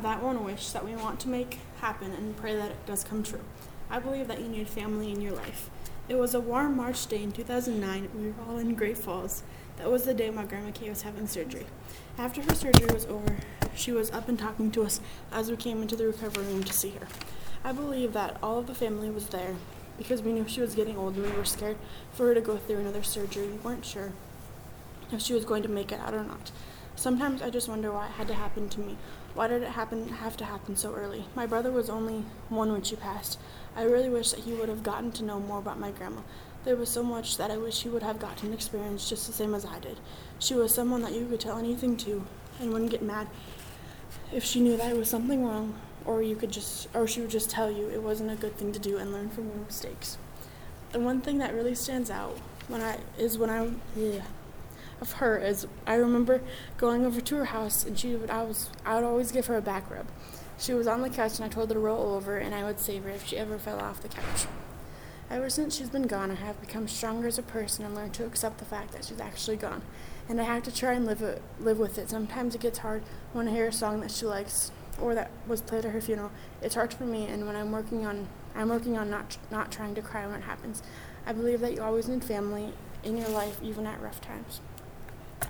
have that one wish that we want to make happen and pray that it does come true. I believe that you need family in your life. It was a warm March day in 2009. We were all in Great Falls. That was the day my grandma Kay was having surgery. After her surgery was over, she was up and talking to us as we came into the recovery room to see her. I believe that all of the family was there because we knew she was getting old and we were scared for her to go through another surgery. We weren't sure if she was going to make it out or not. Sometimes I just wonder why it had to happen to me. Why did it happen have to happen so early? My brother was only one when she passed. I really wish that he would have gotten to know more about my grandma. There was so much that I wish he would have gotten experience just the same as I did. She was someone that you could tell anything to and wouldn't get mad if she knew that it was something wrong or you could just or she would just tell you it wasn't a good thing to do and learn from your mistakes. The one thing that really stands out when I is when I yeah, of her is I remember going over to her house and she would I was I would always give her a back rub. She was on the couch and I told her to roll over and I would save her if she ever fell off the couch. Ever since she's been gone, I have become stronger as a person and learned to accept the fact that she's actually gone. And I have to try and live it, live with it. Sometimes it gets hard when I hear a song that she likes or that was played at her funeral. It's hard for me, and when I'm working on I'm working on not not trying to cry when it happens. I believe that you always need family in your life, even at rough times.